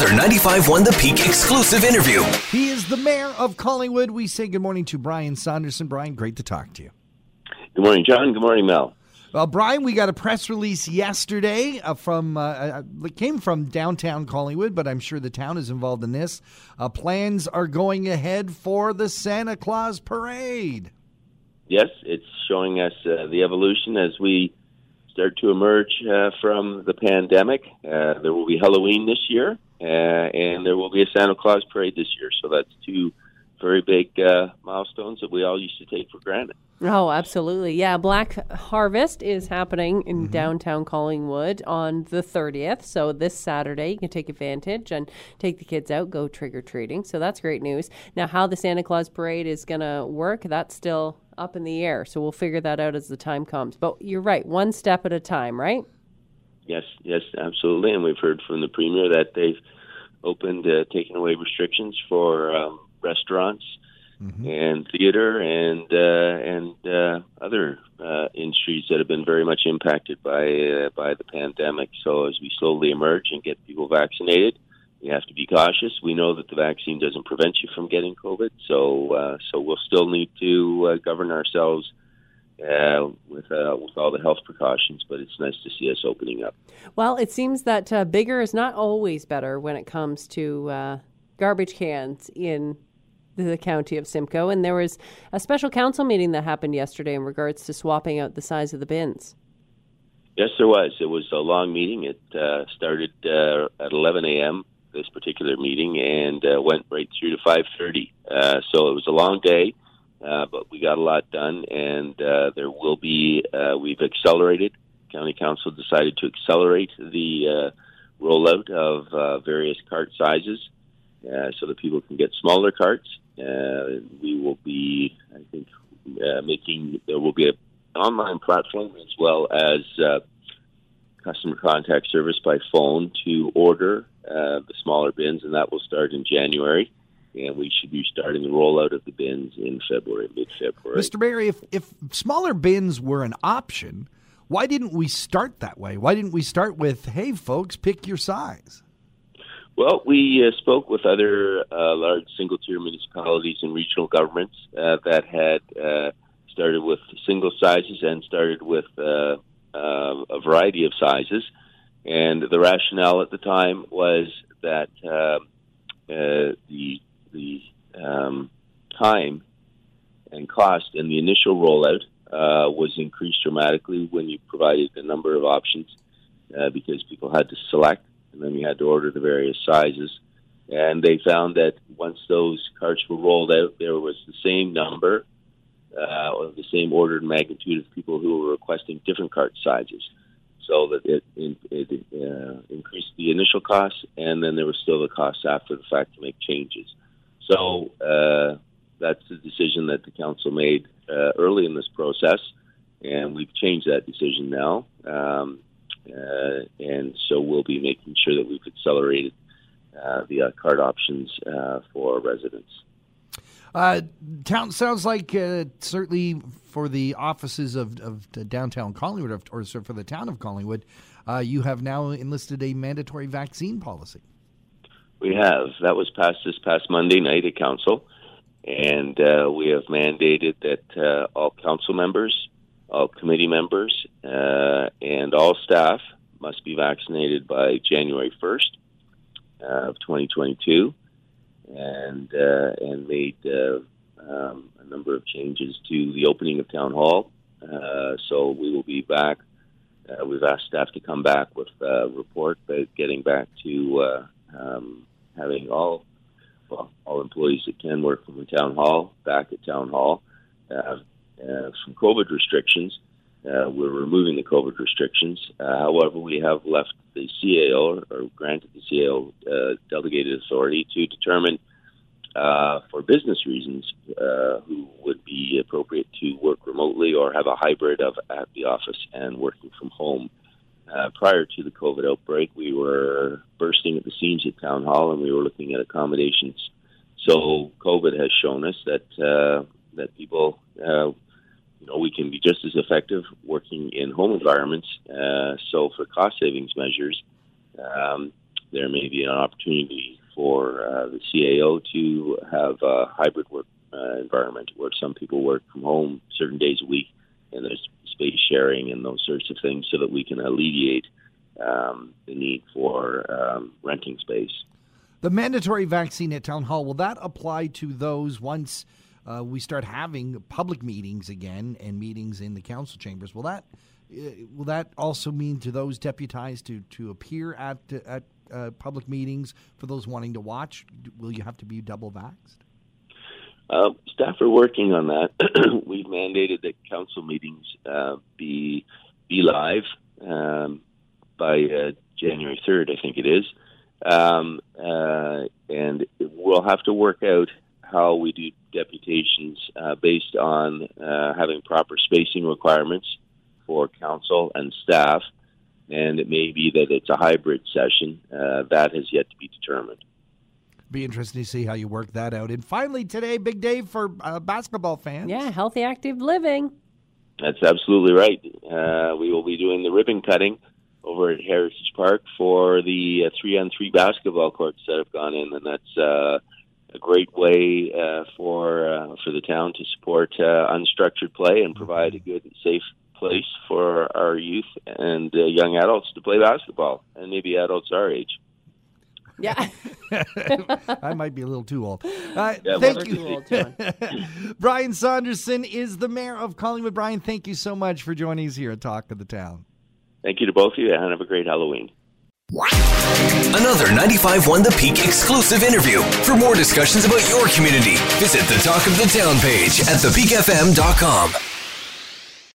another 95.1 The Peak exclusive interview. He is the mayor of Collingwood. We say good morning to Brian Saunderson. Brian, great to talk to you. Good morning, John. Good morning, Mel. Well, Brian, we got a press release yesterday uh, from uh, uh, it came from downtown Collingwood, but I'm sure the town is involved in this. Uh, plans are going ahead for the Santa Claus parade. Yes, it's showing us uh, the evolution as we start to emerge uh, from the pandemic. there will be Halloween this year, and there will be a Santa Claus parade this year. So that's two very big milestones that we all used to take for granted. Oh, absolutely. Yeah, Black Harvest is happening in mm-hmm. downtown Collingwood on the 30th. So this Saturday, you can take advantage and take the kids out, go trick or treating. So that's great news. Now, how the Santa Claus parade is going to work, that's still up in the air. So we'll figure that out as the time comes. But you're right, one step at a time, right? Yes, yes, absolutely. And we've heard from the Premier that they've opened, uh, taking away restrictions for um, restaurants mm-hmm. and theater and uh, and uh, other uh, industries that have been very much impacted by uh, by the pandemic. So as we slowly emerge and get people vaccinated, we have to be cautious. We know that the vaccine doesn't prevent you from getting COVID, so uh, so we'll still need to uh, govern ourselves. Uh, with uh, with all the health precautions, but it's nice to see us opening up. Well, it seems that uh, bigger is not always better when it comes to uh, garbage cans in the county of Simcoe, and there was a special council meeting that happened yesterday in regards to swapping out the size of the bins. Yes, there was. It was a long meeting. It uh, started uh, at 11 a.m. This particular meeting and uh, went right through to 5:30. Uh, so it was a long day, uh, but we got a lot done. And uh, there will be. Uh, we've accelerated. County Council decided to accelerate the uh, rollout of uh various cart sizes uh, so that people can get smaller carts. Uh, we will be, I think, uh, making there will be an online platform as well as uh, customer contact service by phone to order uh, the smaller bins, and that will start in January. And we should be starting the rollout of the bins in February, mid February. Mr. Barry, if, if smaller bins were an option, why didn't we start that way? Why didn't we start with, hey, folks, pick your size? Well, we uh, spoke with other uh, large single tier municipalities and regional governments uh, that had uh, started with single sizes and started with uh, uh, a variety of sizes. And the rationale at the time was that the time and cost in the initial rollout uh, was increased dramatically when you provided a number of options uh, because people had to select and then you had to order the various sizes. And they found that once those carts were rolled out, there was the same number uh, or the same order magnitude of people who were requesting different cart sizes. So that it, it, uh, increased the initial costs, and then there was still the costs after the fact to make changes. So uh, that's the decision that the council made uh, early in this process, and we've changed that decision now. Um, uh, and so we'll be making sure that we've accelerated uh, the uh, card options uh, for residents. Uh, town sounds like uh, certainly for the offices of, of downtown Collingwood, or for the town of Collingwood, you have now enlisted a mandatory vaccine policy. We have. That was passed this past Monday night at council, and we have mandated that all council members all committee members uh, and all staff must be vaccinated by January 1st uh, of 2022, and uh, and made uh, um, a number of changes to the opening of town hall. Uh, so we will be back. Uh, we've asked staff to come back with a report, but getting back to um, having all well, all employees that can work from the town hall back at town hall. Uh, uh, some COVID restrictions. Uh, we're removing the COVID restrictions. Uh, however, we have left the CAO or granted the CAO uh, delegated authority to determine uh, for business reasons uh, who would be appropriate to work remotely or have a hybrid of at the office and working from home. Uh, prior to the COVID outbreak, we were bursting at the seams at Town Hall and we were looking at accommodations. So COVID has shown us that uh, that people uh, you know, we can be just as effective working in home environments. Uh, so for cost savings measures, um, there may be an opportunity for uh, the CAO to have a hybrid work uh, environment where some people work from home certain days a week and there's space sharing and those sorts of things so that we can alleviate um, the need for um, renting space. The mandatory vaccine at Town Hall, will that apply to those once uh, we start having public meetings again and meetings in the council chambers? Will that uh, will that also mean to those deputized to, to appear at at uh, public meetings for those wanting to watch? Will you have to be double vaxxed? Uh, staff are working on that. We've mandated that council meetings uh, be be live um, by uh, January third, I think it is, um, uh, and we'll have to work out how we do deputations uh, based on having proper spacing requirements for council and staff, and it may be that it's a hybrid session. that has yet to be determined be interesting to see how you work that out. And finally, today, big day for uh, basketball fans. Yeah, healthy, active living. That's absolutely right. Uh, we will be doing the ribbon cutting over at Heritage Park for the uh, three-on-three basketball courts that have gone in, and that's uh, a great way uh, for uh, for the town to support unstructured play and provide a good, safe place for our youth and young adults to play basketball, and maybe adults our age. Yeah. I might be a little too old. Uh, yeah, thank you. Old, Brian Saunderson is the mayor of Collingwood. Brian, thank you so much for joining us here at Talk of the Town. Thank you to both of you, and have a great Halloween. Another 95.1 The Peak exclusive interview. For more discussions about your community, visit the Talk of the Town page at thepeakfm.com.